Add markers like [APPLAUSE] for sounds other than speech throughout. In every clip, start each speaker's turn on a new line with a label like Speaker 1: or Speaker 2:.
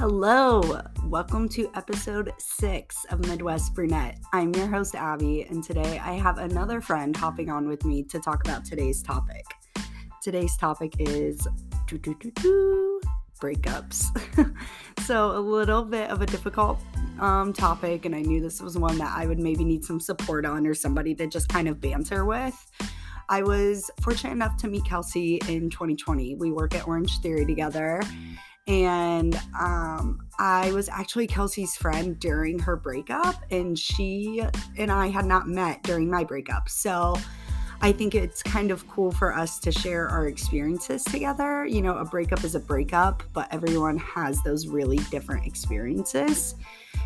Speaker 1: Hello, welcome to episode six of Midwest Brunette. I'm your host, Abby, and today I have another friend hopping on with me to talk about today's topic. Today's topic is breakups. [LAUGHS] so, a little bit of a difficult um, topic, and I knew this was one that I would maybe need some support on or somebody to just kind of banter with. I was fortunate enough to meet Kelsey in 2020. We work at Orange Theory together and um, I was actually Kelsey's friend during her breakup, and she and I had not met during my breakup. So I think it's kind of cool for us to share our experiences together. You know, a breakup is a breakup, but everyone has those really different experiences.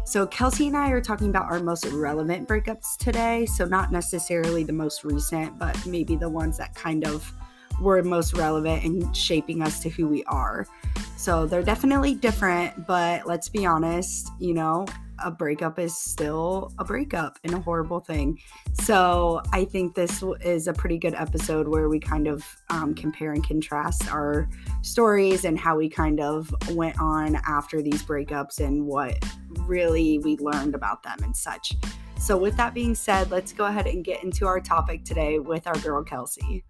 Speaker 1: So, Kelsey and I are talking about our most relevant breakups today. So, not necessarily the most recent, but maybe the ones that kind of were most relevant in shaping us to who we are. So they're definitely different, but let's be honest, you know, a breakup is still a breakup and a horrible thing. So I think this is a pretty good episode where we kind of um, compare and contrast our stories and how we kind of went on after these breakups and what really we learned about them and such. So, with that being said, let's go ahead and get into our topic today with our girl Kelsey.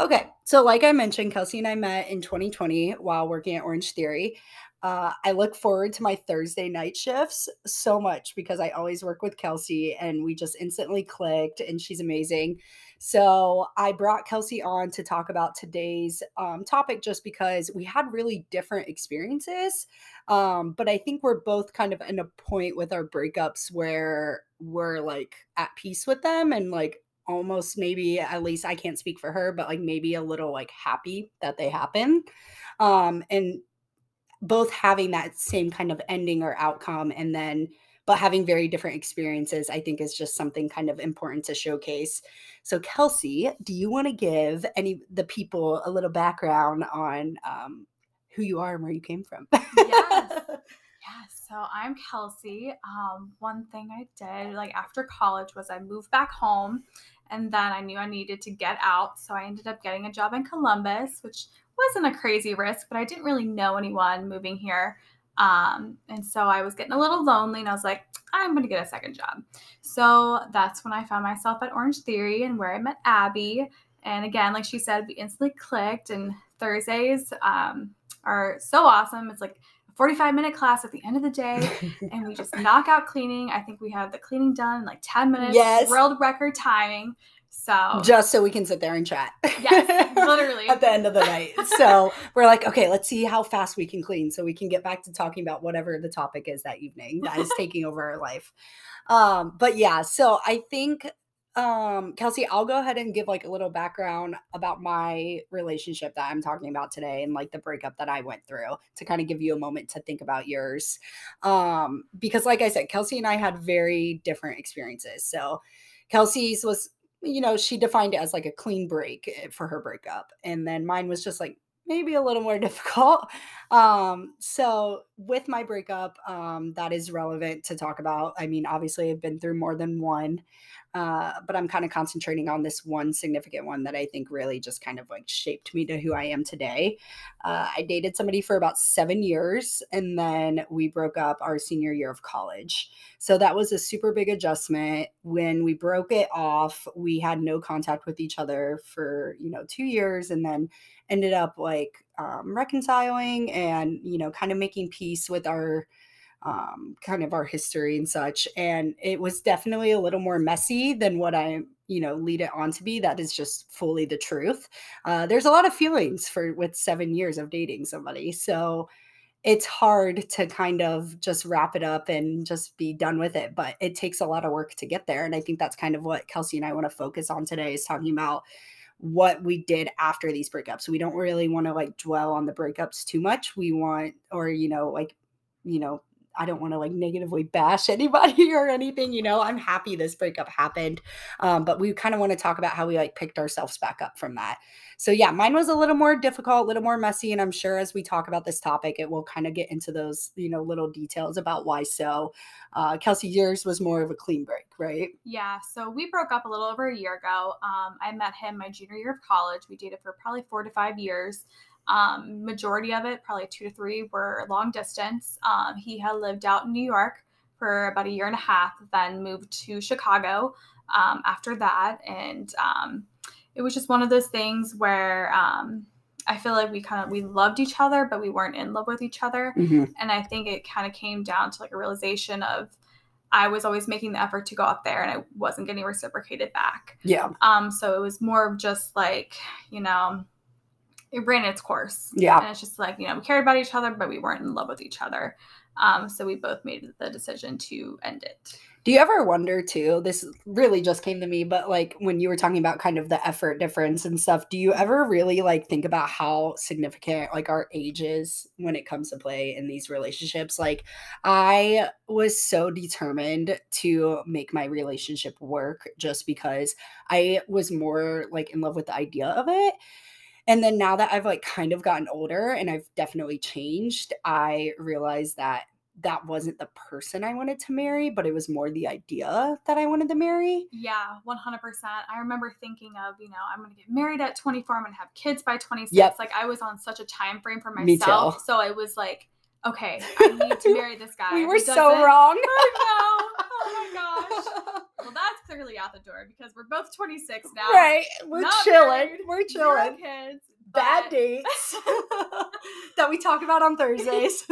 Speaker 1: Okay, so like I mentioned, Kelsey and I met in 2020 while working at Orange Theory. Uh, I look forward to my Thursday night shifts so much because I always work with Kelsey and we just instantly clicked and she's amazing. So I brought Kelsey on to talk about today's um, topic just because we had really different experiences. Um, but I think we're both kind of in a point with our breakups where we're like at peace with them and like almost maybe at least I can't speak for her, but like maybe a little like happy that they happen. Um and both having that same kind of ending or outcome and then but having very different experiences, I think is just something kind of important to showcase. So, Kelsey, do you want to give any the people a little background on um, who you are and where you came from?
Speaker 2: yes. [LAUGHS] Yes. So I'm Kelsey. Um, one thing I did like after college was I moved back home and then I knew I needed to get out. So I ended up getting a job in Columbus, which wasn't a crazy risk, but I didn't really know anyone moving here. Um, and so I was getting a little lonely and I was like, I'm going to get a second job. So that's when I found myself at Orange Theory and where I met Abby. And again, like she said, we instantly clicked. And Thursdays um, are so awesome. It's like 45 minute class at the end of the day [LAUGHS] and we just knock out cleaning. I think we have the cleaning done in like 10 minutes.
Speaker 1: Yes.
Speaker 2: World record timing. So
Speaker 1: just so we can sit there and chat.
Speaker 2: Yes, [LAUGHS] literally.
Speaker 1: At the end of the night. So we're like, okay, let's see how fast we can clean so we can get back to talking about whatever the topic is that evening that is [LAUGHS] taking over our life. Um, but yeah, so I think um kelsey i'll go ahead and give like a little background about my relationship that i'm talking about today and like the breakup that i went through to kind of give you a moment to think about yours. Um because like i said kelsey and i had very different experiences. So kelsey's was you know she defined it as like a clean break eh, for her breakup. And then mine was just like maybe a little more [LAUGHS] difficult. Um, so with my breakup, um, that is relevant to talk about. I mean, obviously I've been through more than one. Uh, but I'm kind of concentrating on this one significant one that I think really just kind of like shaped me to who I am today. Uh, I dated somebody for about seven years and then we broke up our senior year of college. So that was a super big adjustment. When we broke it off, we had no contact with each other for, you know, two years and then ended up like um, reconciling and, you know, kind of making peace with our um, kind of our history and such. And it was definitely a little more messy than what I, you know, lead it on to be. That is just fully the truth. Uh, there's a lot of feelings for with seven years of dating somebody. So it's hard to kind of just wrap it up and just be done with it. But it takes a lot of work to get there. And I think that's kind of what Kelsey and I want to focus on today is talking about what we did after these breakups. We don't really want to like dwell on the breakups too much. We want, or, you know, like, you know, I don't want to like negatively bash [LAUGHS] anybody or anything, you know. I'm happy this breakup happened. Um, but we kind of want to talk about how we like picked ourselves back up from that. So yeah, mine was a little more difficult, a little more messy, and I'm sure as we talk about this topic, it will kind of get into those, you know, little details about why so. Uh, Kelsey, yours was more of a clean break, right?
Speaker 2: Yeah. So we broke up a little over a year ago. Um, I met him my junior year of college. We dated for probably four to five years. Um, majority of it, probably two to three, were long distance. Um, he had lived out in New York for about a year and a half, then moved to Chicago um, after that. And um, it was just one of those things where um, I feel like we kind of we loved each other, but we weren't in love with each other.
Speaker 1: hmm
Speaker 2: And I think it kind of came down to like a realization of I was always making the effort to go up there and I wasn't getting reciprocated back.
Speaker 1: Yeah.
Speaker 2: Um, so it was more of just like, you know, it ran its course.
Speaker 1: Yeah.
Speaker 2: And it's just like, you know, we cared about each other, but we weren't in love with each other. Um, so we both made the decision to end it.
Speaker 1: Do you ever wonder too? This really just came to me, but like when you were talking about kind of the effort difference and stuff, do you ever really like think about how significant like our age is when it comes to play in these relationships? Like, I was so determined to make my relationship work just because I was more like in love with the idea of it. And then now that I've like kind of gotten older and I've definitely changed, I realized that that wasn't the person I wanted to marry, but it was more the idea that I wanted to marry.
Speaker 2: Yeah, 100%. I remember thinking of, you know, I'm going to get married at 24, I'm going to have kids by 26.
Speaker 1: Yep.
Speaker 2: Like I was on such a time frame for
Speaker 1: Me too.
Speaker 2: myself. So it was like, okay, I need to [LAUGHS] marry this guy.
Speaker 1: we were so wrong.
Speaker 2: I know. Oh my gosh. [LAUGHS] Well, that's clearly out the door because we're both 26 now.
Speaker 1: right. We're
Speaker 2: Not
Speaker 1: chilling.
Speaker 2: married,
Speaker 1: We're
Speaker 2: Zero
Speaker 1: chilling.
Speaker 2: kids.
Speaker 1: Bad
Speaker 2: but-
Speaker 1: dates [LAUGHS] [LAUGHS] that we talk about on Thursdays.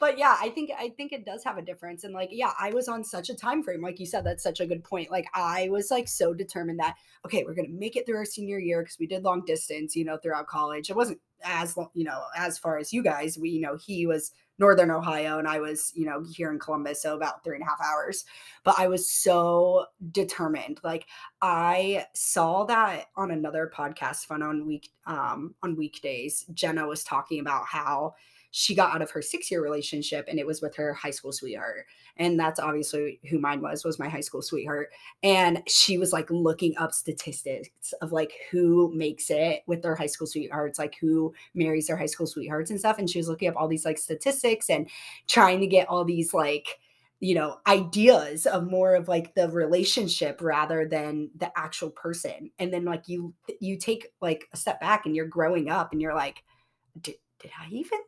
Speaker 1: but yeah, I think I think it does have a difference. And like, yeah, I was on such a time frame. Like you said, that's such a good point. Like I was like so determined that okay, we're gonna make it through our senior year because we did long distance, you know, throughout college. It wasn't as long, you know, as far as you guys. We, you know, he was northern Ohio and I was, you know, here in Columbus, so about three and a half hours. But I was so determined. Like I saw that on another podcast fun on week um on weekdays. Jenna was talking about how she got out of her six year relationship and it was with her high school sweetheart. And that's obviously who mine was, was my high school sweetheart. And she was like looking up statistics of like who makes it with their high school sweethearts, like who marries their high school sweethearts and stuff. And she was looking up all these like statistics and trying to get all these like you know ideas of more of like the relationship rather than the actual person and then like you you take like a step back and you're growing up and you're like did, did i even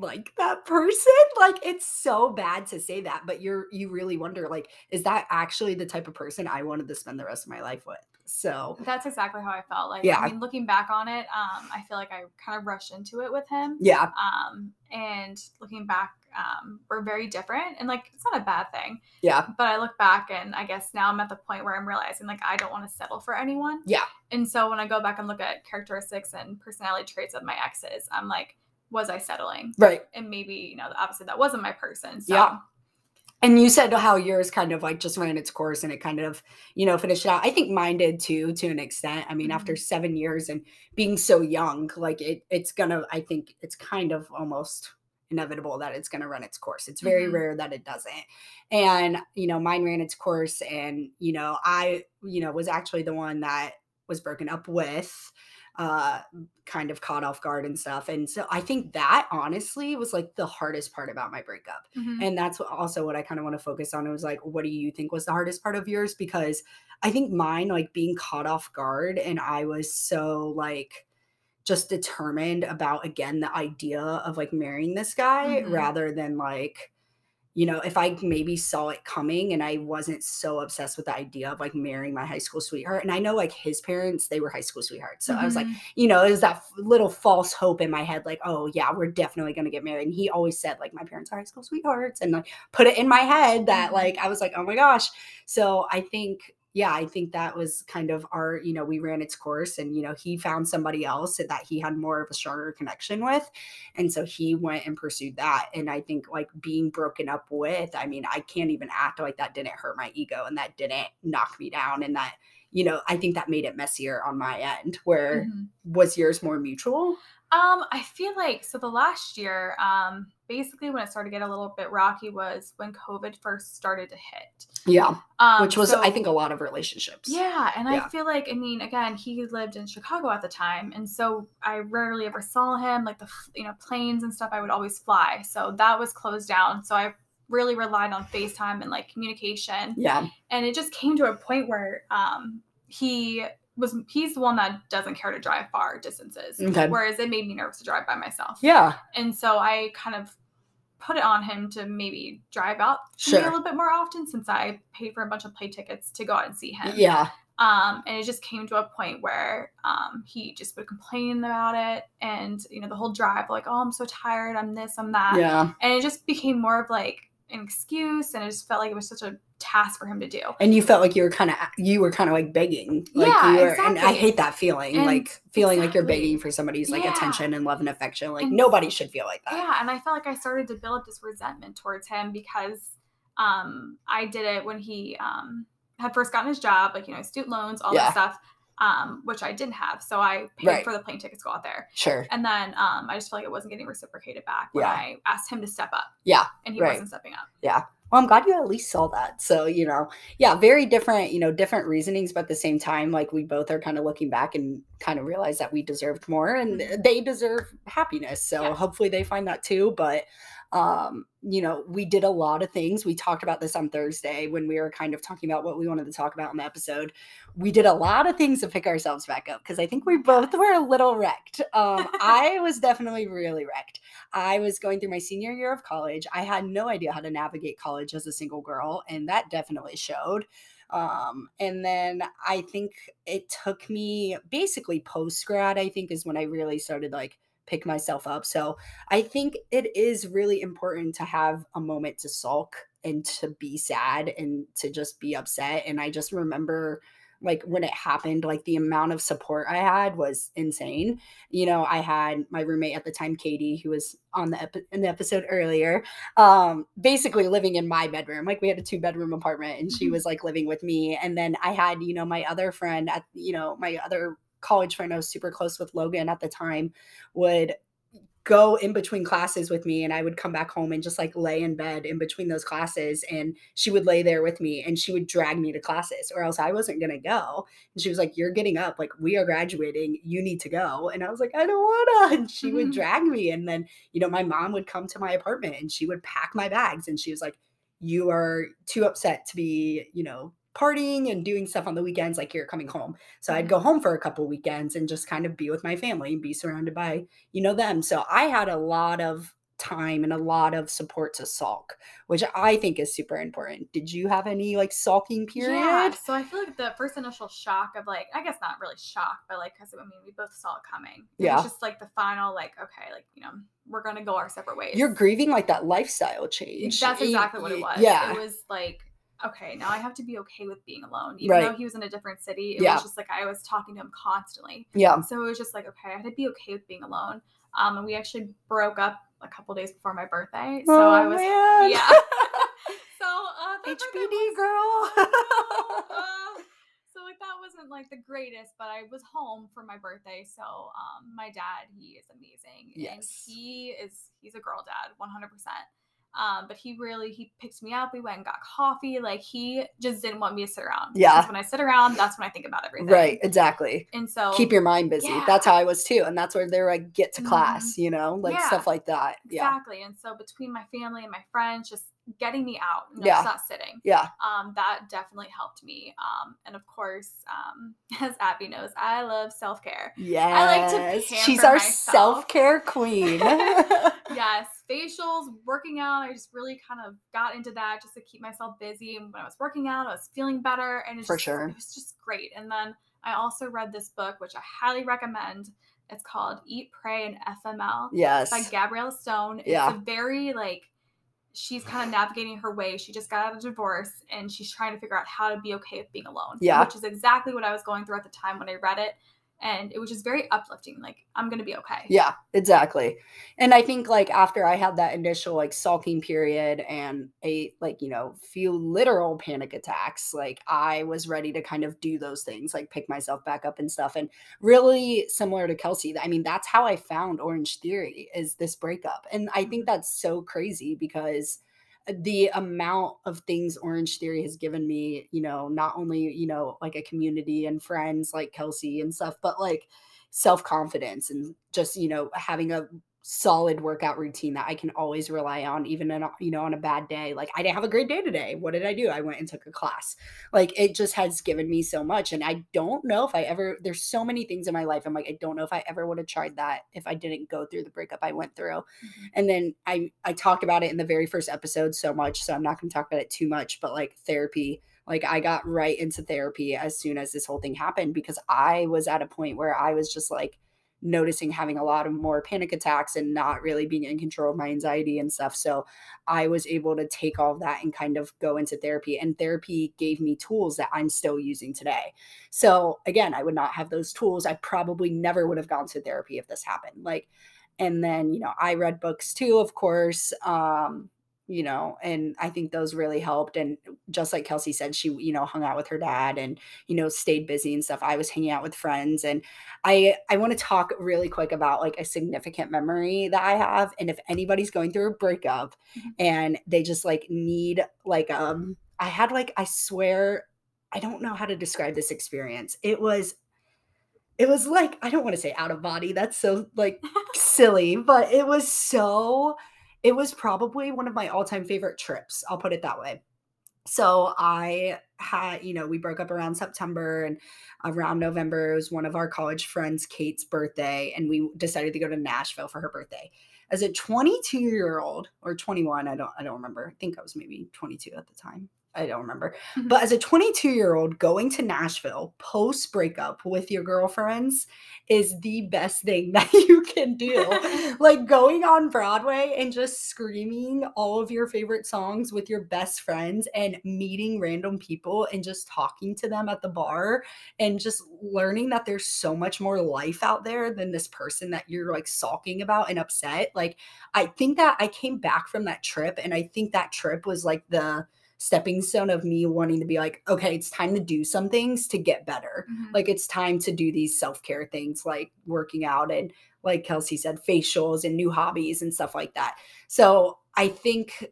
Speaker 1: like that person like it's so bad to say that but you're you really wonder like is that actually the type of person i wanted to spend the rest of my life with so
Speaker 2: That's exactly how I felt. Like,
Speaker 1: Yeah.
Speaker 2: I mean, looking back on it, um, I feel like I kind of rushed into it with him.
Speaker 1: yeah
Speaker 2: Um, and looking back, um, we're very different, and like it's not a bad thing.
Speaker 1: yeah
Speaker 2: But I look back, and I guess now I'm at the point where I'm realizing like I don't want to settle for anyone.
Speaker 1: Yeah.
Speaker 2: And so when I go back and look at characteristics and personality traits of my exes, I'm like, was I settling?
Speaker 1: right
Speaker 2: And maybe you know, obviously that wasn't my person. So
Speaker 1: Yeah. And you said how yours kind of like just ran its course and it kind of, you know, finished out. I think mine did too, to an extent. I mean, after seven years and being so young, like it, it's gonna. I think it's kind of almost inevitable that it's gonna run its course. It's very
Speaker 2: Mhm.
Speaker 1: rare that it doesn't. And you know, mine ran its course, and you know, I, you know, was actually the one that was broken up with uh kind of caught off guard and stuff and so i think that honestly was like the hardest part about my breakup
Speaker 2: Mhm.
Speaker 1: and that's what, also what i kind of want to focus on it was like what do you think was the hardest part of yours because i think mine like being caught off guard and i was so like just determined about again the idea of like marrying this guy
Speaker 2: Mhm.
Speaker 1: rather than like you know if i maybe saw it coming and i wasn't so obsessed with the idea of like marrying my high school sweetheart and i know like his parents they were high school sweethearts so i was like
Speaker 2: Mhm.
Speaker 1: you know, it was that little false hope in my head, like, oh yeah, we're definitely gonna get married. And he always said, like, my parents are high school sweethearts, and like put it in my head that
Speaker 2: Mhm.
Speaker 1: like I was like, oh my gosh. So I think, yeah, I think that was kind of our, you know, we ran its course, and you know, he found somebody else that he had more of a stronger connection with, and so he went and pursued that. And I think like being broken up with, I mean, I can't even act like that didn't hurt my ego and that didn't knock me down, and that. You know, I think that made it messier on my end. Where
Speaker 2: Mhm.
Speaker 1: was yours more mutual?
Speaker 2: Um, I feel like so the last year, um, basically when it started to get a little bit rocky was when COVID first started to hit.
Speaker 1: Yeah,
Speaker 2: Um,
Speaker 1: which was
Speaker 2: so-
Speaker 1: I think a lot of relationships.
Speaker 2: Yeah, and
Speaker 1: Yeah.
Speaker 2: I feel like I mean, again, he lived in Chicago at the time, and so I rarely ever saw him. Like the you know planes and stuff, I would always fly, so that was closed down. So I really relied on FaceTime and like communication
Speaker 1: Yeah.
Speaker 2: and it just came to a point where um he was he's the one that doesn't care to drive far distances.
Speaker 1: Okay.
Speaker 2: Whereas it made me nervous to drive by myself.
Speaker 1: Yeah.
Speaker 2: And so I kind of put it on him to maybe drive out
Speaker 1: Sure.
Speaker 2: a little bit more often since I paid for a bunch of play tickets to go out and see him.
Speaker 1: Yeah.
Speaker 2: Um, and it just came to a point where um, he just would complain about it, and you know the whole drive, like, oh, I'm so tired, I'm this, I'm that,
Speaker 1: Yeah.
Speaker 2: and it just became more of like an excuse, and it just felt like it was such a task for him to do.
Speaker 1: And you felt like you were kind of you were kind of like begging, like
Speaker 2: Yeah,
Speaker 1: you were, and I hate that feeling,
Speaker 2: And-
Speaker 1: like feeling like you're begging for somebody's like
Speaker 2: Yeah.
Speaker 1: attention and love and affection. Like
Speaker 2: And-
Speaker 1: nobody should feel like that.
Speaker 2: Yeah, and I felt like I started to build up this resentment towards him because um, I did it when he um, had first gotten his job, like you know, student loans, all
Speaker 1: Yeah.
Speaker 2: that stuff, um, which I didn't have. So I paid
Speaker 1: Right.
Speaker 2: for the plane tickets to go out there.
Speaker 1: Sure.
Speaker 2: And then um, I just felt like it wasn't getting reciprocated back when
Speaker 1: Yeah.
Speaker 2: I asked him to step up.
Speaker 1: Yeah,
Speaker 2: And he
Speaker 1: right.
Speaker 2: wasn't stepping up.
Speaker 1: Well, I'm glad you at least saw that. So, you know, yeah, very different, you know, different reasonings, but at the same time, like we both are kind of looking back and kind of realize that we deserved more and
Speaker 2: Mhm.
Speaker 1: they deserve happiness. So
Speaker 2: Yeah.
Speaker 1: hopefully they find that too. But, um, you know, we did a lot of things. We talked about this on Thursday when we were kind of talking about what we wanted to talk about in the episode. We did a lot of things to pick ourselves back up because I think we both were a little wrecked. Um, [LAUGHS] I was definitely really wrecked. I was going through my senior year of college. I had no idea how to navigate college as a single girl, and that definitely showed. Um, and then I think it took me basically post grad, I think, is when I really started like pick myself up. So I think it is really important to have a moment to sulk and to be sad and to just be upset. And I just remember like when it happened, like the amount of support I had was insane. You know, I had my roommate at the time, Katie, who was on the epi- in the episode earlier, um, basically living in my bedroom. Like we had a two bedroom apartment, and she
Speaker 2: Mhm.
Speaker 1: was like living with me. And then I had, you know, my other friend at, you know, my other college friend I was super close with, Logan, at the time, would go in between classes with me and I would come back home and just like lay in bed in between those classes and she would lay there with me and she would drag me to classes or else I wasn't going to go. And she was like, You're getting up. Like, we are graduating. You need to go. And I was like, I don't want to. [LAUGHS] And she would
Speaker 2: Mhm.
Speaker 1: drag me. And then, you know, my mom would come to my apartment and she would pack my bags. And she was like, You are too upset to be, you know, partying and doing stuff on the weekends like you're coming home. So I'd
Speaker 2: Mhm.
Speaker 1: go home for a couple weekends and just kind of be with my family and be surrounded by, you know, them. So I had a lot of time and a lot of support to sulk, which I think is super important. Did you have any like sulking period?
Speaker 2: Yeah. So I feel like the first initial shock of like, I guess not really shock, but like, because I mean, we both saw it coming. It
Speaker 1: Yeah.
Speaker 2: was just like the final, like, okay, like, you know, we're going to go our separate ways.
Speaker 1: You're grieving like that lifestyle change.
Speaker 2: That's exactly what it was.
Speaker 1: Yeah.
Speaker 2: It was like, okay, now I have to be okay with being alone. Even though he was in a different city, it
Speaker 1: Yeah.
Speaker 2: was just like I was talking to him constantly.
Speaker 1: yeah.
Speaker 2: So it was just like, okay, I had to be okay with being alone. Um, and we actually broke up a couple days before my birthday. So I was,
Speaker 1: Oh, man.
Speaker 2: yeah. [LAUGHS] [LAUGHS] so uh,
Speaker 1: HBD
Speaker 2: was-
Speaker 1: girl. [LAUGHS]
Speaker 2: uh, so like that wasn't like the greatest, but I was home for my birthday. So um, my dad, he is amazing,
Speaker 1: Yes.
Speaker 2: and he is he's a girl dad, one hundred percent. Um, but he really he picked me up. We went and got coffee. Like he just didn't want me to sit around.
Speaker 1: Yeah.
Speaker 2: Because when I sit around, that's when I think about everything.
Speaker 1: right, exactly.
Speaker 2: And so
Speaker 1: Keep your mind busy.
Speaker 2: Yeah.
Speaker 1: That's how I was too. And that's where they're like, get to
Speaker 2: Mhm.
Speaker 1: class, you know, like
Speaker 2: Yeah.
Speaker 1: stuff like that. Yeah.
Speaker 2: exactly. And so between my family and my friends, just getting me out, and
Speaker 1: Yeah.
Speaker 2: just not sitting.
Speaker 1: Yeah.
Speaker 2: um, that definitely helped me. Um, and of course, um, [LAUGHS] as Abby knows, I love self care.
Speaker 1: Yes.
Speaker 2: like to
Speaker 1: She's our self care queen. [LAUGHS] [LAUGHS]
Speaker 2: yes, facials, working out. I just really kind of got into that just to keep myself busy. And when I was working out, I was feeling better, and it
Speaker 1: For
Speaker 2: just,
Speaker 1: sure.
Speaker 2: it was just great. And then I also read this book, which I highly recommend. It's called Eat, Pray, and FML
Speaker 1: yes.
Speaker 2: by Gabrielle Stone. It's
Speaker 1: Yeah.
Speaker 2: a very like she's kind of navigating her way. She just got out of divorce and she's trying to figure out how to be okay with being alone.
Speaker 1: Yeah.
Speaker 2: Which is exactly what I was going through at the time when I read it. And it was just very uplifting. Like, I'm gonna be okay.
Speaker 1: Yeah, exactly. And I think like after I had that initial like sulking period and a like, you know, few literal panic attacks, like I was ready to kind of do those things, like pick myself back up and stuff. And really similar to Kelsey, I mean, that's how I found Orange Theory is this breakup. And I think mm-hmm. that's so crazy because the amount of things Orange Theory has given me, you know, not only, you know, like a community and friends like Kelsey and stuff, but like self confidence and just, you know, having a solid workout routine that I can always rely on, even in you know on a bad day. Like I didn't have a great day today. What did I do? I went and took a class. Like it just has given me so much, and I don't know if I ever. There's so many things in my life. I'm like I don't know if I ever would have tried that if I didn't go through the breakup I went through. Mm-hmm. And then I I talked about it in the very first episode so much, so I'm not going to talk about it too much. But like therapy. Like I got right into therapy as soon as this whole thing happened because I was at a point where I was just like noticing having a lot of more panic attacks and not really being in control of my anxiety and stuff. So I was able to take all of that and kind of go into therapy. And therapy gave me tools that I'm still using today. So again, I would not have those tools. I probably never would have gone to therapy if this happened. Like, and then, you know, I read books too, of course. Um, you know, and I think those really helped. And just like Kelsey said, she, you know, hung out with her dad and, you know, stayed busy and stuff. I was hanging out with friends. And I I want to talk really quick about like a significant memory that I have. And if anybody's going through a breakup mm-hmm. and they just like need like um I had like I swear I don't know how to describe this experience. It was it was like I don't want to say out of body. That's so like [LAUGHS] silly, but it was so it was probably one of my all-time favorite trips. I'll put it that way. So I had, you know, we broke up around September and around November it was one of our college friends, Kate's birthday, and we decided to go to Nashville for her birthday. As a 22 year old or 21, I don't I don't remember. I think I was maybe 22 at the time. I don't remember. Mm-hmm. But as a 22 year old going to Nashville post breakup with your girlfriends is the best thing [LAUGHS] that you can do. [LAUGHS] like going on Broadway and just screaming all of your favorite songs with your best friends and meeting random people and just talking to them at the bar and just learning that there's so much more life out there than this person that you're like sulking about and upset. Like, I think that I came back from that trip and I think that trip was like the, stepping stone of me wanting to be like, okay, it's time to do some things to get better. Mm-hmm. Like it's time to do these self care things like working out and, like Kelsey said, facials and new hobbies and stuff like that. So I think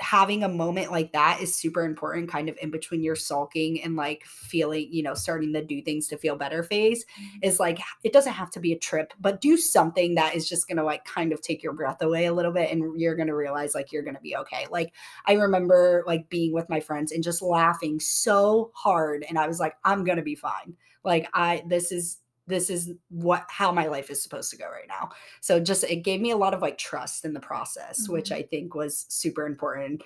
Speaker 1: having a moment like that is super important kind of in between your sulking and like feeling you know starting to do things to feel better phase mm-hmm. is like it doesn't have to be a trip but do something that is just gonna like kind of take your breath away a little bit and you're gonna realize like you're gonna be okay like i remember like being with my friends and just laughing so hard and i was like i'm gonna be fine like i this is this is what how my life is supposed to go right now. So just it gave me a lot of like trust in the process mm-hmm. which i think was super important.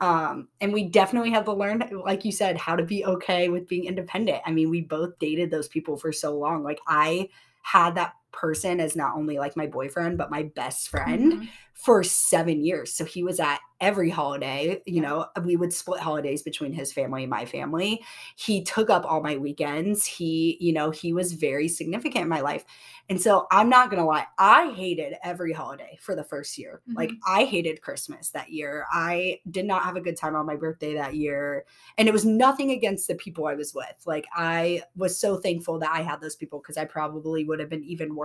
Speaker 1: Um, and we definitely had to learn like you said how to be okay with being independent. I mean we both dated those people for so long. Like i had that person as not only like my boyfriend but my best friend mm-hmm. for 7 years so he was at every holiday. You know, we would split holidays between his family and my family. He took up all my weekends. He, you know, he was very significant in my life. And so I'm not going to lie, I hated every holiday for the first year. Mm-hmm. Like I hated Christmas that year. I did not have a good time on my birthday that year. And it was nothing against the people I was with. Like I was so thankful that I had those people because I probably would have been even worse.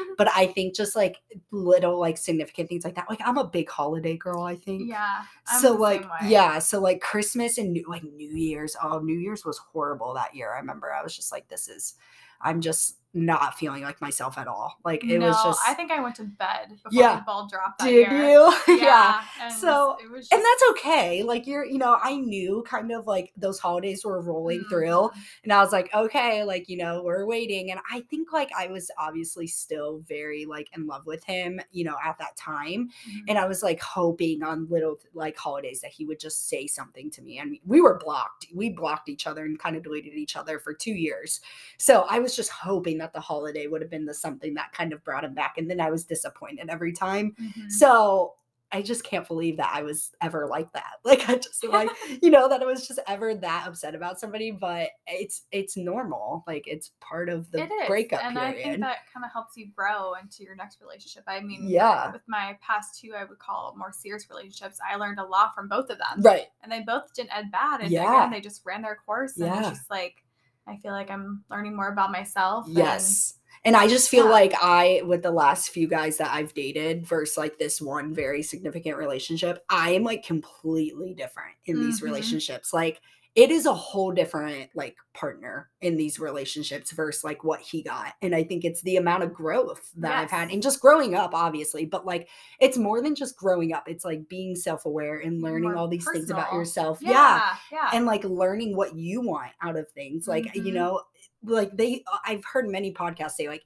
Speaker 1: Mm-hmm. But I think just like little like significant things like that. Like I'm a big holiday girl, I think
Speaker 2: think. Yeah.
Speaker 1: I'm so like yeah, so like Christmas and new, like New Year's. Oh, New Year's was horrible that year. I remember I was just like, this is I'm just not feeling like myself at all. Like it
Speaker 2: no,
Speaker 1: was just.
Speaker 2: I think I went to bed before yeah. the ball dropped.
Speaker 1: Did you? [LAUGHS] Yeah. yeah. And so it was, just... and that's okay. Like you're, you know, I knew kind of like those holidays were rolling mm-hmm. through, and I was like, okay, like you know, we're waiting. And I think like I was obviously still very like in love with him, you know, at that time, mm-hmm. and I was like hoping on little like holidays that he would just say something to me. And we were blocked. We blocked each other and kind of deleted each other for two years. So I was just hoping that the holiday would have been the something that kind of brought him back. And then I was disappointed every time. Mm-hmm. So I just can't believe that I was ever like that. [LAUGHS] Like I just like, [LAUGHS] you know, that I was just ever that upset about somebody, but it's it's normal. Like it's part of the breakup
Speaker 2: and
Speaker 1: period.
Speaker 2: I think that kind of helps you grow into your next relationship. I mean,
Speaker 1: yeah.
Speaker 2: With my past two, I would call more serious relationships. I learned a lot from both of them.
Speaker 1: Right.
Speaker 2: And they both didn't end bad. And yeah. again, they just ran their course. And yeah. it's just like I feel like I'm learning more about myself.
Speaker 1: Yes. And, and I just feel yeah. like I, with the last few guys that I've dated versus like this one very significant relationship, I am like completely different in mm-hmm. these relationships. Like it is a whole different like partner in these relationships versus like what he got and i think it's the amount of growth that i've had and just growing up obviously but like it's more than just growing up it's like being self-aware and learning
Speaker 2: More
Speaker 1: all these things about yourself yeah,
Speaker 2: Yeah, yeah.
Speaker 1: and like learning what you want out of things like you
Speaker 2: Mhm.
Speaker 1: know like they uh, i've heard many podcasts say like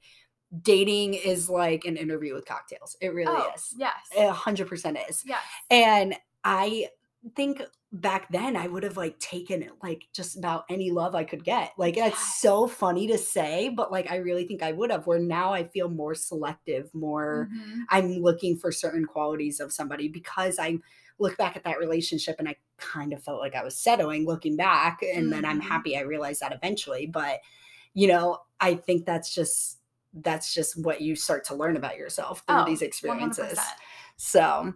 Speaker 1: dating is like an interview with cocktails it really
Speaker 2: oh,
Speaker 1: is
Speaker 2: yes.
Speaker 1: a hundred percent is
Speaker 2: yes.
Speaker 1: and I think back then I would have like taken it like just about any love I could get. Like that's
Speaker 2: Yes.
Speaker 1: so funny to say, but like I really think I would have. Where now I feel more selective, more
Speaker 2: Mhm.
Speaker 1: I'm looking for certain qualities of somebody because I look back at that relationship and I kind of felt like I was settling looking back. And then I'm
Speaker 2: Mhm.
Speaker 1: happy I realized that eventually. But you know, I think that's just that's just what you start to learn about yourself through
Speaker 2: Oh,
Speaker 1: these experiences.
Speaker 2: 100%.
Speaker 1: So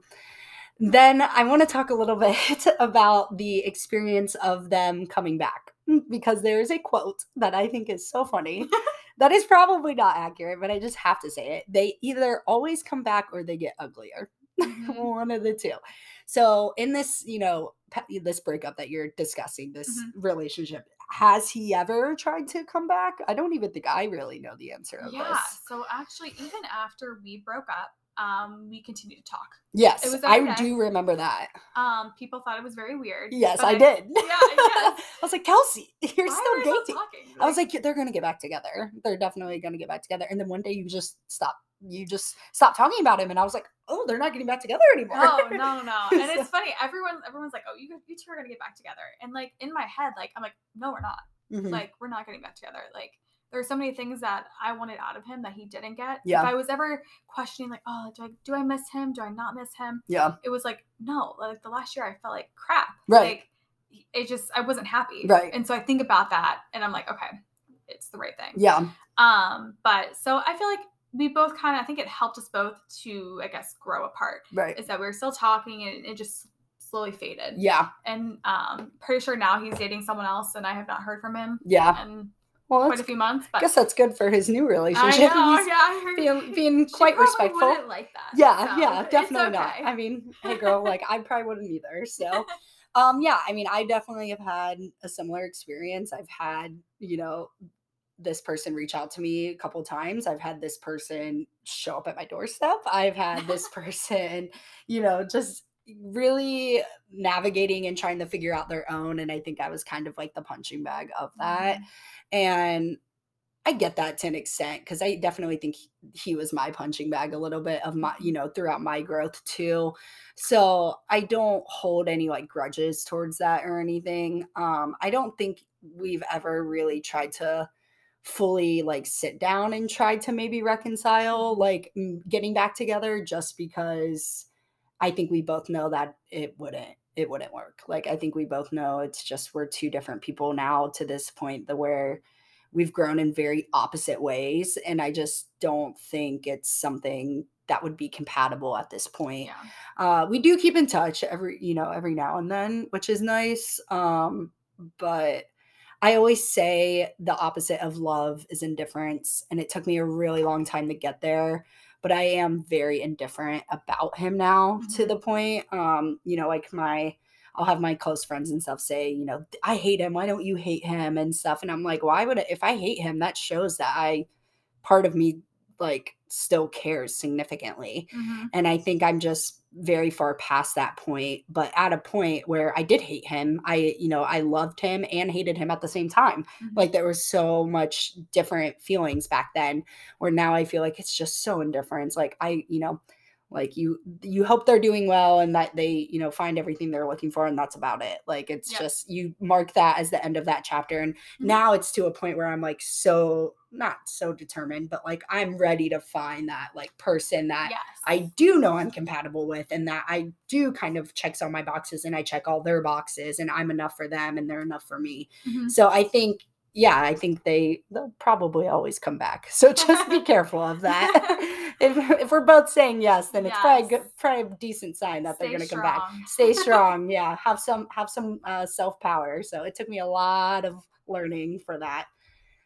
Speaker 1: then I want to talk a little [LAUGHS] bit about the experience of them coming back [LAUGHS] because there is a quote that I think is so funny. [LAUGHS] that is probably not accurate, but I just have to say it. They either always come back or they get uglier.
Speaker 2: Mhm.
Speaker 1: One of the two. So in this, you know, this breakup that you're discussing, this
Speaker 2: Mhm.
Speaker 1: relationship, has he ever tried to come back? I don't even think I really know the answer of
Speaker 2: Yeah.
Speaker 1: this.
Speaker 2: So actually, even after we broke up, um, we continued to talk.
Speaker 1: Yes,
Speaker 2: was
Speaker 1: I
Speaker 2: day.
Speaker 1: do remember that.
Speaker 2: Um, people thought it was very weird.
Speaker 1: Yes,
Speaker 2: but
Speaker 1: I did. [LAUGHS]
Speaker 2: Yeah, yes. [LAUGHS]
Speaker 1: I was like, Kelsey, [LAUGHS] you're
Speaker 2: Why
Speaker 1: still
Speaker 2: are we still
Speaker 1: dating.
Speaker 2: talking?
Speaker 1: I was like, they're gonna get back together. They're definitely gonna get back together. And then one day you just stop. You just stop talking about him, and I was like, oh, they're not getting back together anymore.
Speaker 2: no, no, no, no. And
Speaker 1: So-
Speaker 2: it's funny. Everyone, everyone's like, "Oh, you, you two are gonna get back together." And like in my head, like I'm like, "No, we're not.
Speaker 1: Mhm.
Speaker 2: Like we're not getting back together." Like there are so many things that I wanted out of him that he didn't get.
Speaker 1: Yeah.
Speaker 2: If I was ever questioning, like, "Oh, do I do I miss him? Do I not miss him?"
Speaker 1: yeah,
Speaker 2: It was like, no. Like the last year, I felt like crap.
Speaker 1: Right.
Speaker 2: Like it just, I wasn't happy.
Speaker 1: Right.
Speaker 2: And so I think about that, and I'm like, okay, it's the right thing.
Speaker 1: yeah,
Speaker 2: Um, but so I feel like we both kind of I think it helped us both to I guess grow apart.
Speaker 1: right,
Speaker 2: Is that we were still talking and it just slowly faded.
Speaker 1: yeah,
Speaker 2: And um pretty sure now he's dating someone else and I have not heard from him
Speaker 1: yeah.
Speaker 2: in
Speaker 1: Well,
Speaker 2: quite a few months.
Speaker 1: I guess that's good for his new
Speaker 2: I
Speaker 1: relationship.
Speaker 2: know,
Speaker 1: He's
Speaker 2: yeah, I heard
Speaker 1: being quite respectful.
Speaker 2: like that.
Speaker 1: Yeah,
Speaker 2: so
Speaker 1: yeah, definitely not. I mean, hey girl, [LAUGHS] like I probably wouldn't either. So um yeah, I mean, I definitely have had a similar experience. I've had, you know, this person reach out to me a couple times. I've had this person show up at my doorstep. I've had this [LAUGHS] person, you know, just really navigating and trying to figure out their own and I think I was kind of like the punching bag of that.
Speaker 2: Mhm.
Speaker 1: And I get that to an extent because I definitely think he, he was my punching bag a little bit of my, you know, throughout my growth too. So I don't hold any like grudges towards that or anything. Um, I don't think we've ever really tried to fully like sit down and try to maybe reconcile like mm, getting back together just because I think we both know that it wouldn't it wouldn't work. Like I think we both know it's just we're two different people now to this point the where we've grown in very opposite ways and I just don't think it's something that would be compatible at this point.
Speaker 2: Yeah.
Speaker 1: Uh we do keep in touch every you know every now and then, which is nice. Um but I always say the opposite of love is indifference and it took me a really long time to get there but I am very indifferent about him now to
Speaker 2: Mhm.
Speaker 1: the point. Um, you know, like my I'll have my close friends and stuff say, you know, I hate him. Why don't you hate him and stuff? And I'm like, why would I, if I hate him, that shows that I part of me like still cares significantly.
Speaker 2: Mhm.
Speaker 1: And I think I'm just very far past that point, but at a point where I did hate him, I, you know, I loved him and hated him at the same time.
Speaker 2: Mhm.
Speaker 1: Like there was so much different feelings back then where now I feel like it's just so indifference. Like I, you know, like you you hope they're doing well and that they, you know, find everything they're looking for and that's about it. Like it's
Speaker 2: Yep.
Speaker 1: just you mark that as the end of that chapter and
Speaker 2: Mhm.
Speaker 1: now it's to a point where I'm like so not so determined, but like I'm ready to find that like person that
Speaker 2: yes.
Speaker 1: I do know I'm compatible with and that I do kind of checks all my boxes and I check all their boxes and I'm enough for them and they're enough for me.
Speaker 2: Mhm.
Speaker 1: So I think yeah, I think they they'll probably always come back. So [LAUGHS] just be careful of that. [LAUGHS] if, if we're both saying yes, then it's probably good, probably a decent sign that they're going to come back. Stay [LAUGHS] strong. yeah, have some have some uh, self power. So it took me a lot of learning for that.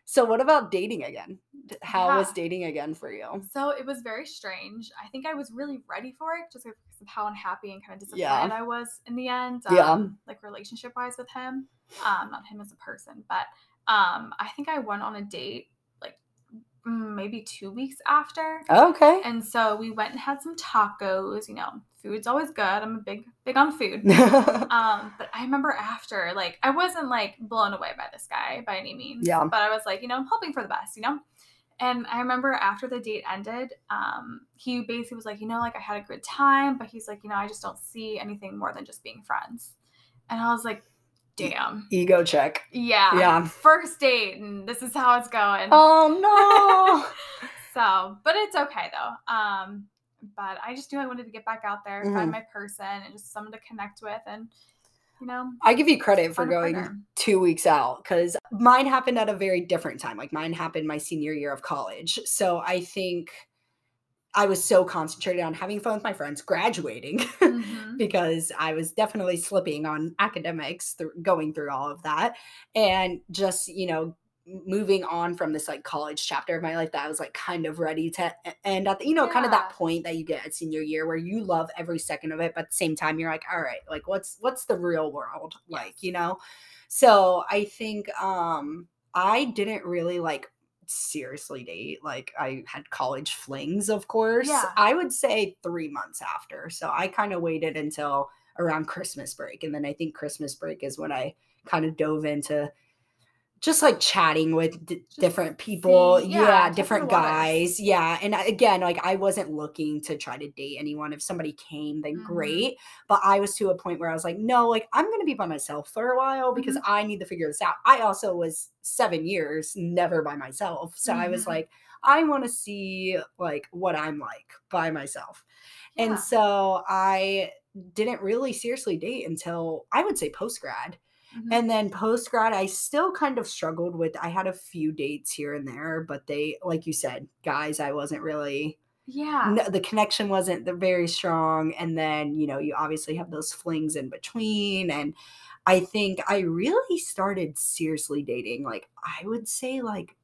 Speaker 1: So what about dating again? How was dating again for you?
Speaker 2: So it was very strange. I think I was really ready for it just because of how unhappy and kind of
Speaker 1: Yeah.
Speaker 2: disappointed I was in the end.
Speaker 1: Yeah.
Speaker 2: Um, like relationship wise with him. Um, not him as a person, but um, I think I went on a date like mm, maybe two weeks after.
Speaker 1: Okay.
Speaker 2: And so we went and had some tacos. You know, food's always good. I'm a big, big on food. [LAUGHS] Um, but I remember after, like, I wasn't like blown away by this guy by any means.
Speaker 1: Yeah.
Speaker 2: But I was like, you know, I'm hoping for the best, you know? And I remember after the date ended, um, he basically was like, you know, like I had a good time, but he's like, you know, I just don't see anything more than just being friends. And I was like, damn.
Speaker 1: Ego check.
Speaker 2: Yeah.
Speaker 1: Yeah.
Speaker 2: First date, and this is how it's going.
Speaker 1: Oh no. [LAUGHS]
Speaker 2: So, but it's okay though. Um, but I just knew I wanted to get back out there,
Speaker 1: Mhm.
Speaker 2: find my person, and just someone to connect with, and you know,
Speaker 1: I give you credit for going
Speaker 2: partner.
Speaker 1: two weeks out because mine happened at a very different time. Like mine happened my senior year of college. So I think I was so concentrated on having fun with my friends, graduating, [LAUGHS]
Speaker 2: Mhm.
Speaker 1: because I was definitely slipping on academics through going through all of that. And just, you know, moving on from this like college chapter of my life that I was like kind of ready to end at the, you know, kind of that point that you get at senior year where you love every second of it, but at the same time you're like, all right, like what's what's the real world like, you know? So I think um I didn't really like seriously date. Like I had college flings, of course.
Speaker 2: Yeah.
Speaker 1: I would say three months after. So I kind of waited until around Christmas break. And then I think Christmas break is when I kind of dove into just like chatting with d- different people.
Speaker 2: seeing-
Speaker 1: yeah,
Speaker 2: yeah,
Speaker 1: different guys. Yeah. And again, like I wasn't looking to try to date anyone. If somebody came, then
Speaker 2: Mhm.
Speaker 1: great. But I was to a point where I was like, no, like I'm going to be by myself for a while because
Speaker 2: Mm-hmm.
Speaker 1: I need to figure this out. I also was seven years never by myself. So I was
Speaker 2: Mhm.
Speaker 1: like, I want to see like what I'm like by myself.
Speaker 2: Yeah.
Speaker 1: And so I didn't really seriously date until I would say post grad.
Speaker 2: Mhm.
Speaker 1: And then post grad, I still kind of struggled with. I had a few dates here and there, but they, like you said, guys, I wasn't really.
Speaker 2: yeah.
Speaker 1: No, the connection wasn't very strong, and then you know you obviously have those flings in between, and I think I really started seriously dating. Like I would say, like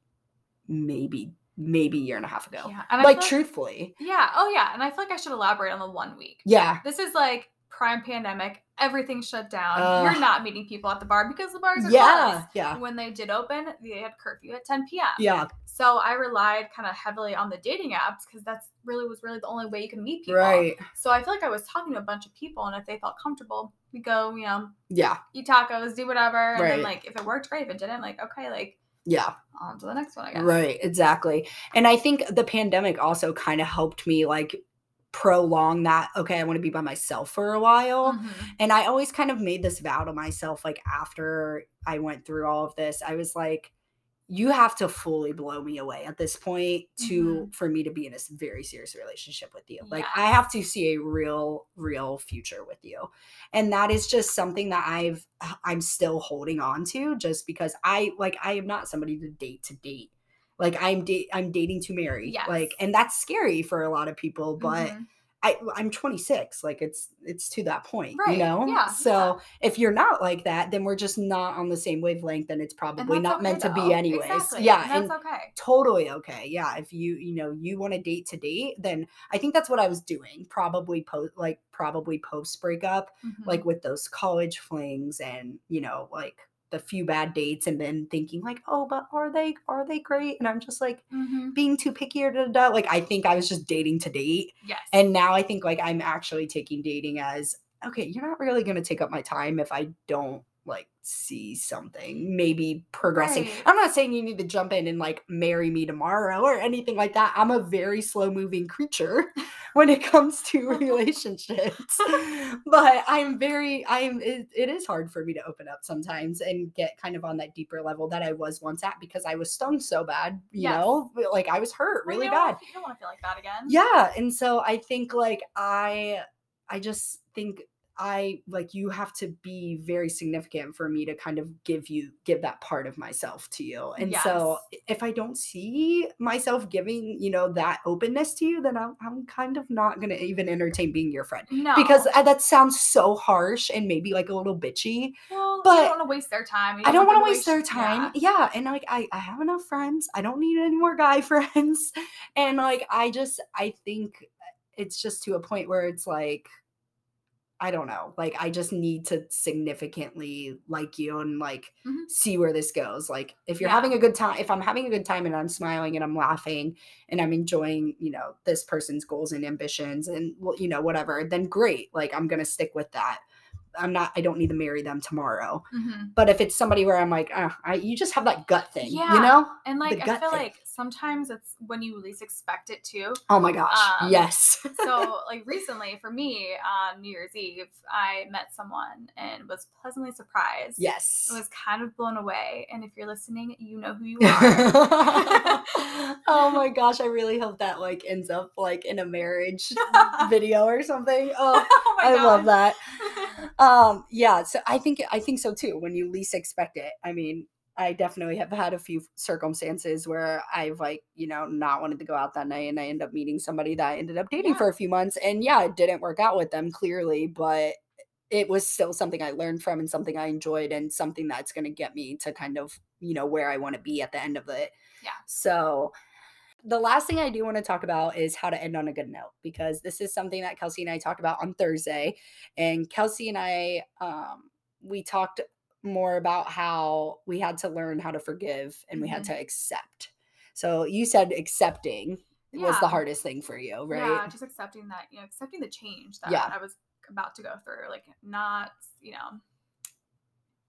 Speaker 1: maybe maybe a year and a half ago.
Speaker 2: Yeah. And I
Speaker 1: Like truthfully,
Speaker 2: Yeah. Oh, yeah. And I feel like I should elaborate on the one week.
Speaker 1: yeah,
Speaker 2: This is like prime pandemic. everything shut down.
Speaker 1: Ugh.
Speaker 2: You're not meeting people at the bar because the bars are
Speaker 1: yeah,
Speaker 2: closed.
Speaker 1: yeah,
Speaker 2: When they did open, they had curfew at 10 p.m.
Speaker 1: yeah,
Speaker 2: So I relied kind of heavily on the dating apps because that's really was really the only way you can meet people.
Speaker 1: right,
Speaker 2: So I feel like I was talking to a bunch of people, and if they felt comfortable, we go, you know,
Speaker 1: yeah,
Speaker 2: eat tacos, do whatever, and
Speaker 1: Right.
Speaker 2: then like if it worked, great. If it didn't, like okay, like
Speaker 1: yeah.
Speaker 2: on to the next one, I guess.
Speaker 1: Right, exactly. And I think the pandemic also kind of helped me like prolong that okay, I want to be by myself for a while.
Speaker 2: Mhm.
Speaker 1: And I always kind of made this vow to myself like after I went through all of this. I was like you have to fully blow me away at this point to for me to be in a very serious relationship with you. Like I have to see a real real future with you. And that is just something that I've I'm still holding on to just because I like I am not somebody to date to date. Like I'm date I'm dating to marry.
Speaker 2: Yes.
Speaker 1: Like and that's scary for a lot of people, but
Speaker 2: Mhm.
Speaker 1: I I'm 26. Like it's it's to that point,
Speaker 2: Right,
Speaker 1: you know.
Speaker 2: yeah,
Speaker 1: So if you're not like that, then we're just not on the same wavelength, and it's probably
Speaker 2: that's
Speaker 1: not
Speaker 2: okay,
Speaker 1: meant to be anyways.
Speaker 2: Exactly.
Speaker 1: Yeah,
Speaker 2: and
Speaker 1: and
Speaker 2: that's okay.
Speaker 1: totally okay. Yeah, if you you know you want to date to date, then I think that's what I was doing. Probably post like probably post breakup,
Speaker 2: Mhm.
Speaker 1: like with those college flings, and you know like the few bad dates, and then thinking like, oh, but are they are they great? And I'm just like
Speaker 2: Mhm.
Speaker 1: being too picky or da, da, da. like I think I was just dating to date.
Speaker 2: yes,
Speaker 1: And now I think like I'm actually taking dating as okay, you're not really going to take up my time if I don't like see something maybe progressing.
Speaker 2: Right.
Speaker 1: I'm not saying you need to jump in and like marry me tomorrow or anything like that. I'm a very slow moving creature [LAUGHS] when it comes to [LAUGHS] relationships. but I'm very I'm it, it is hard for me to open up sometimes and get kind of on that deeper level that I was once at because I was stung so bad, you
Speaker 2: Yes.
Speaker 1: know? Like I was hurt really bad
Speaker 2: You don't want to feel like that again.
Speaker 1: yeah and so i think like i i just think I like you have to be very significant for me to kind of give you give that part of myself to you. And so if I don't see myself giving, you know, that openness to you, then I'm, I'm kind of not going to even entertain being your friend.
Speaker 2: No.
Speaker 1: Because uh, that sounds so harsh and maybe like a little bitchy.
Speaker 2: well,
Speaker 1: but
Speaker 2: I don't want to waste their time.
Speaker 1: I don't
Speaker 2: want
Speaker 1: to
Speaker 2: them
Speaker 1: waste their time.
Speaker 2: yeah.
Speaker 1: Yeah. And like I, I have enough friends. I don't need any more guy [LAUGHS] friends. And like I just I think it's just to a point where it's like I don't know. Like I just need to significantly like you and like
Speaker 2: Mhm.
Speaker 1: see where this goes. Like if you're
Speaker 2: Yeah.
Speaker 1: having a good time, if I'm having a good time and I'm smiling and I'm laughing and I'm enjoying, you know, this person's goals and ambitions and well, you know, whatever, then great. Like I'm gonna stick with that. I'm not I don't need to marry them tomorrow.
Speaker 2: Mhm.
Speaker 1: But if it's somebody where I'm like, ah, I, you just have that gut thing,
Speaker 2: Yeah.
Speaker 1: you know?
Speaker 2: And like I feel
Speaker 1: thing.
Speaker 2: like sometimes it's when you least expect it to.
Speaker 1: Oh my gosh,
Speaker 2: Um,
Speaker 1: yes. [LAUGHS]
Speaker 2: so like recently for me on New Year's Eve, I met someone and was pleasantly surprised.
Speaker 1: yes.
Speaker 2: I was kind of blown away. And if you're listening, you know who you [LAUGHS] are. [LAUGHS]
Speaker 1: oh my gosh, I really hope that like ends up like in a marriage video or something. Oh,
Speaker 2: oh
Speaker 1: I love that. Um, yeah, so I think I think so too. When you least expect it, I mean, I definitely have had a few circumstances where I've like, you know, not wanted to go out that night and I end up meeting somebody that I ended up dating
Speaker 2: Yeah.
Speaker 1: for a few months. And yeah, it didn't work out with them clearly, but it was still something I learned from and something I enjoyed and something that's going to get me to kind of, you know, where I want to be at the end of it.
Speaker 2: Yeah.
Speaker 1: So the last thing I do want to talk about is how to end on a good note because this is something that Kelsey and I talked about on Thursday. And Kelsey and I, um, we talked more about how we had to learn how to forgive and we had
Speaker 2: Mhm.
Speaker 1: to accept. So you said accepting was the hardest thing for you, right?
Speaker 2: Yeah, just accepting that, you know, accepting the change that
Speaker 1: Yeah.
Speaker 2: I was about to go through. Like not, you know,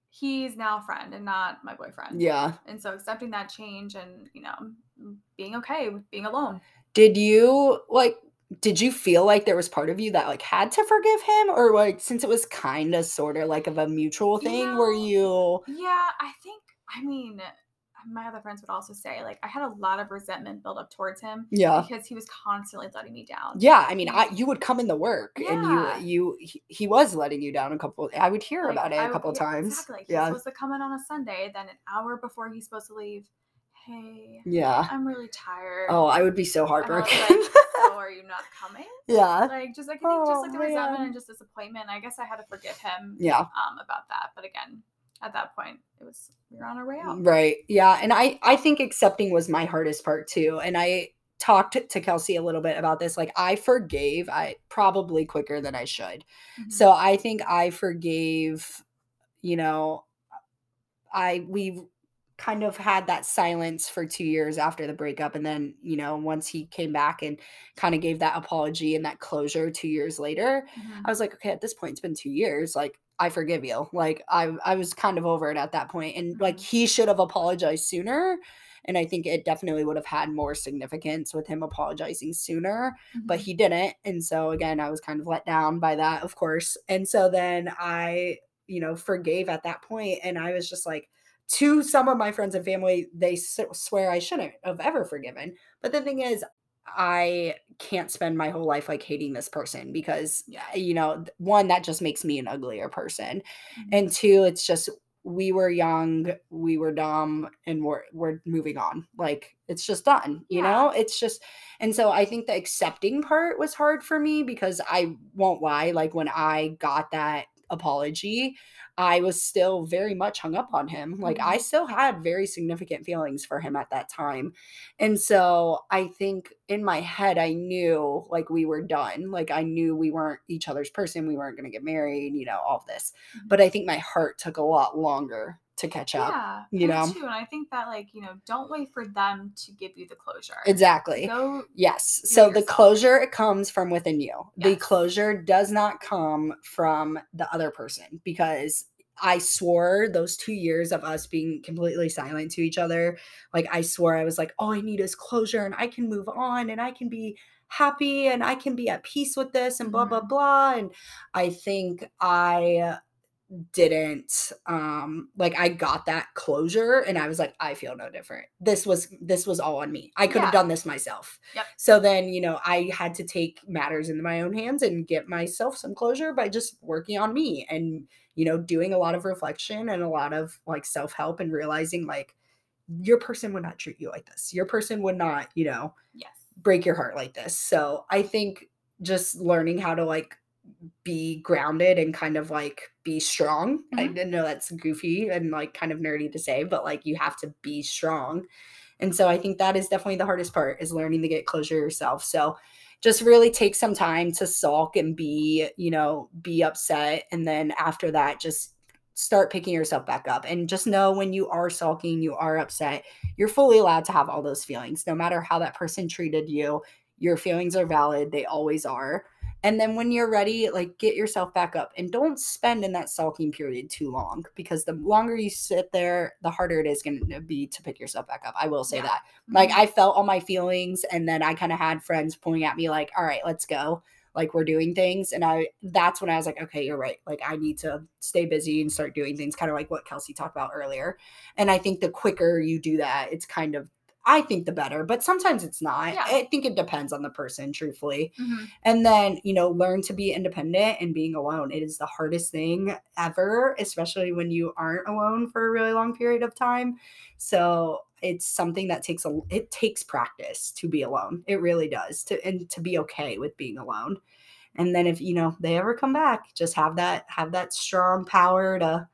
Speaker 2: he's now a friend and not my boyfriend.
Speaker 1: Yeah.
Speaker 2: And so accepting that change and, you know, being okay with being alone.
Speaker 1: Did you like did you feel like there was part of you that like had to forgive him or like since it was kind of sort of like of a mutual
Speaker 2: You
Speaker 1: thing were you
Speaker 2: Yeah, I think, I mean, my other friends would also say, like, I had a lot of resentment built up towards him
Speaker 1: yeah
Speaker 2: because he was constantly letting me down.
Speaker 1: yeah i mean i you would come in the work and you you he, he was letting you down a couple i would hear
Speaker 2: Like,
Speaker 1: about it
Speaker 2: I
Speaker 1: a couple
Speaker 2: yeah,
Speaker 1: times
Speaker 2: Exactly.
Speaker 1: Yeah
Speaker 2: supposed to come in on a Sunday, then an hour before he's supposed to leave. Hey,
Speaker 1: yeah
Speaker 2: I'm really tired.
Speaker 1: oh i would be so
Speaker 2: And I was
Speaker 1: heartbroken
Speaker 2: like, so are you not coming? [LAUGHS]
Speaker 1: yeah
Speaker 2: Like, just like I think just like the
Speaker 1: Oh,
Speaker 2: resentment and just disappointment. I guess I had to forgive him
Speaker 1: yeah
Speaker 2: um about that. But again, at that point, it was we were on our way out.
Speaker 1: Right. Yeah. And I I think accepting was my hardest part too. And I talked to Kelsey a little bit about this. Like I forgave I probably quicker than I should.
Speaker 2: Mhm.
Speaker 1: So I think I forgave, you know, I we kind of had that silence for 2 years after the breakup and then, you know, once he came back and kind of gave that apology and that closure 2 years later,
Speaker 2: Mhm.
Speaker 1: I was like, okay, at this point, it's been two years. Like, I forgive you. Like, I I was kind of over it at that point, and like
Speaker 2: Mhm.
Speaker 1: he should have apologized sooner. And I think it definitely would have had more significance with him apologizing sooner, but
Speaker 2: Mhm.
Speaker 1: he didn't. And so again, I was kind of let down by that, of course. And so then I, you know, forgave at that point, and I was just like, to some of my friends and family, they swear I shouldn't have ever forgiven. But the thing is, I can't spend my whole life like hating this person because you know, one that just makes me an uglier person.
Speaker 2: Mhm.
Speaker 1: And two, it's just we were young, we were dumb and we're we're moving on. Like it's just done, you
Speaker 2: Yeah.
Speaker 1: know? It's just and so I think the accepting part was hard for me because I won't lie, like when I got that apology, I was still very much hung up on him. Like I
Speaker 2: Mhm.
Speaker 1: still had very significant feelings for him at that time. And so I think in my head, I knew like we were done. Like I knew we weren't each other's person. We weren't going to get married, you know, all of this.
Speaker 2: Mhm.
Speaker 1: But I think my heart took a lot longer to catch up.
Speaker 2: Yeah,
Speaker 1: you know?
Speaker 2: too. And I think that like you know, don't wait for them to give you the closure.
Speaker 1: Exactly.
Speaker 2: Go.
Speaker 1: Yes. So the closure it comes from within you. The closure does not come from the other person because I swore those 2 years of us being completely silent to each other, like I swore I was like, "All I need is closure and I can move on and I can be happy and I can be at peace with this and blah blah
Speaker 2: Mhm.
Speaker 1: blah." And I think I didn't um like I got that closure and I was like I feel no different. This was this was all on me. I could have
Speaker 2: Yeah.
Speaker 1: done this myself.
Speaker 2: Yep.
Speaker 1: So then, you know, I had to take matters into my own hands and get myself some closure by just working on me and you know, doing a lot of reflection and a lot of like self-help and realizing like your person would not treat you like this. Your person would not, you know,
Speaker 2: Yes.
Speaker 1: break your heart like this. So I think just learning how to like be grounded and kind of like be strong. I
Speaker 2: Mhm.
Speaker 1: didn't know that's goofy and like kind of nerdy to say, but like you have to be strong. And so I think that is definitely the hardest part is learning to get closure yourself. So just really take some time to sulk and be, you know, be upset. And then after that, just start picking yourself back up and just know when you are sulking, you are upset, you're fully allowed to have all those feelings, no matter how that person treated you. Your feelings are valid, they always are. And then when you're ready, like get yourself back up and don't spend in that sulking period too long because the longer you sit there, the harder it is going to be to pick yourself back up. I will say
Speaker 2: Yeah.
Speaker 1: that. Like
Speaker 2: Mhm.
Speaker 1: I felt all my feelings and then I kind of had friends pointing at me like, "All right, let's go." Like we're doing things and I that's when I was like, "Okay, you're right. Like I need to stay busy and start doing things kind of like what Kelsey talked about earlier." And I think the quicker you do that, it's kind of I think the better, but sometimes it's not.
Speaker 2: Yeah.
Speaker 1: I think it depends on the person, truthfully.
Speaker 2: Mhm.
Speaker 1: And then, you know, learn to be independent and being alone. It is the hardest thing ever, especially when you aren't alone for a really long period of time. So it's something that takes a it takes practice to be alone. It really does. To and to be okay with being alone. And then if you know they ever come back, just have that have that strong power to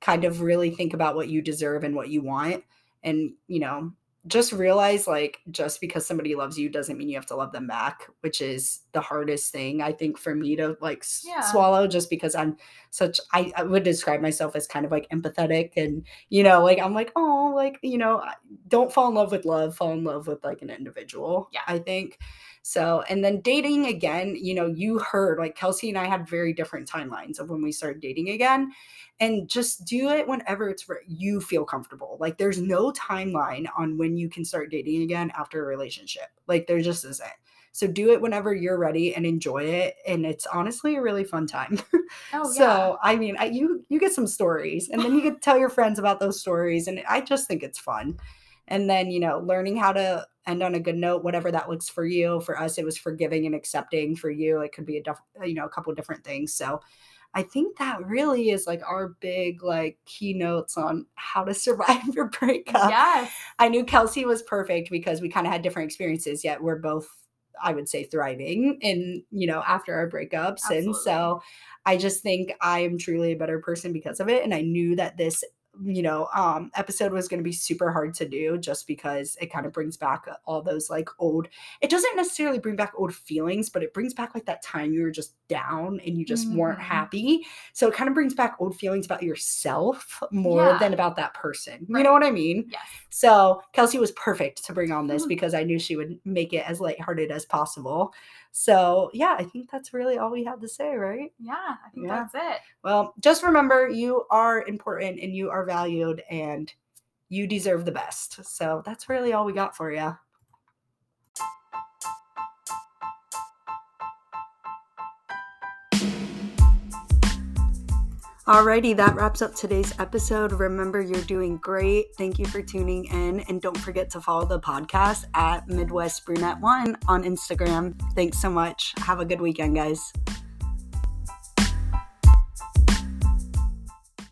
Speaker 1: kind of really think about what you deserve and what you want. And, you know, just realize like just because somebody loves you doesn't mean you have to love them back which is the hardest thing i think for me to like
Speaker 2: Yeah.
Speaker 1: swallow just because i'm such I, I would describe myself as kind of like empathetic and you know like i'm like oh like you know don't fall in love with love fall in love with like an individual
Speaker 2: Yeah.
Speaker 1: i think so and then dating again you know you heard like kelsey and i had very different timelines of when we started dating again and just do it whenever it's re- you feel comfortable. Like there's no timeline on when you can start dating again after a relationship. Like there just isn't. So do it whenever you're ready and enjoy it. And it's honestly a really fun time. [LAUGHS]
Speaker 2: Oh, yeah.
Speaker 1: so I mean, I, you you get some stories, and then you get to tell your friends about those stories, and I just think it's fun. And then you know, learning how to end on a good note, whatever that looks for you. For us, it was forgiving and accepting. For you, it could be a def- uh, you know a couple different things. So I think that really is like our big like keynotes on how to [LAUGHS] survive your breakup.
Speaker 2: Yes.
Speaker 1: I knew Kelsey was perfect because we kind of had different experiences, yet we're both, I would say, thriving in, you know, after our breakups.
Speaker 2: Absolutely.
Speaker 1: And so I just think I am truly a better person because of it. And I knew that this, you know, um, episode was going to be super hard to do just because it kind of brings back all those like old, it doesn't necessarily bring back old feelings, but it brings back like that time you were just down and you just weren't
Speaker 2: Mhm.
Speaker 1: happy. So it kind of brings back old feelings about yourself more
Speaker 2: Yeah.
Speaker 1: than about that person. You know what I mean?
Speaker 2: Yes.
Speaker 1: So Kelsey was perfect to bring on this
Speaker 2: Mhm.
Speaker 1: because I knew she would make it as lighthearted as possible. So yeah, I think that's really all we had to say, right?
Speaker 2: Yeah. I think
Speaker 1: Yeah.
Speaker 2: that's it.
Speaker 1: Well, just remember you are important and you are valued and you deserve the best. So that's really all we got for you. Alrighty, that wraps up today's episode. Remember, you're doing great. Thank you for tuning in. And don't forget to follow the podcast at Midwest Brunette One on Instagram. Thanks so much. Have a good weekend, guys.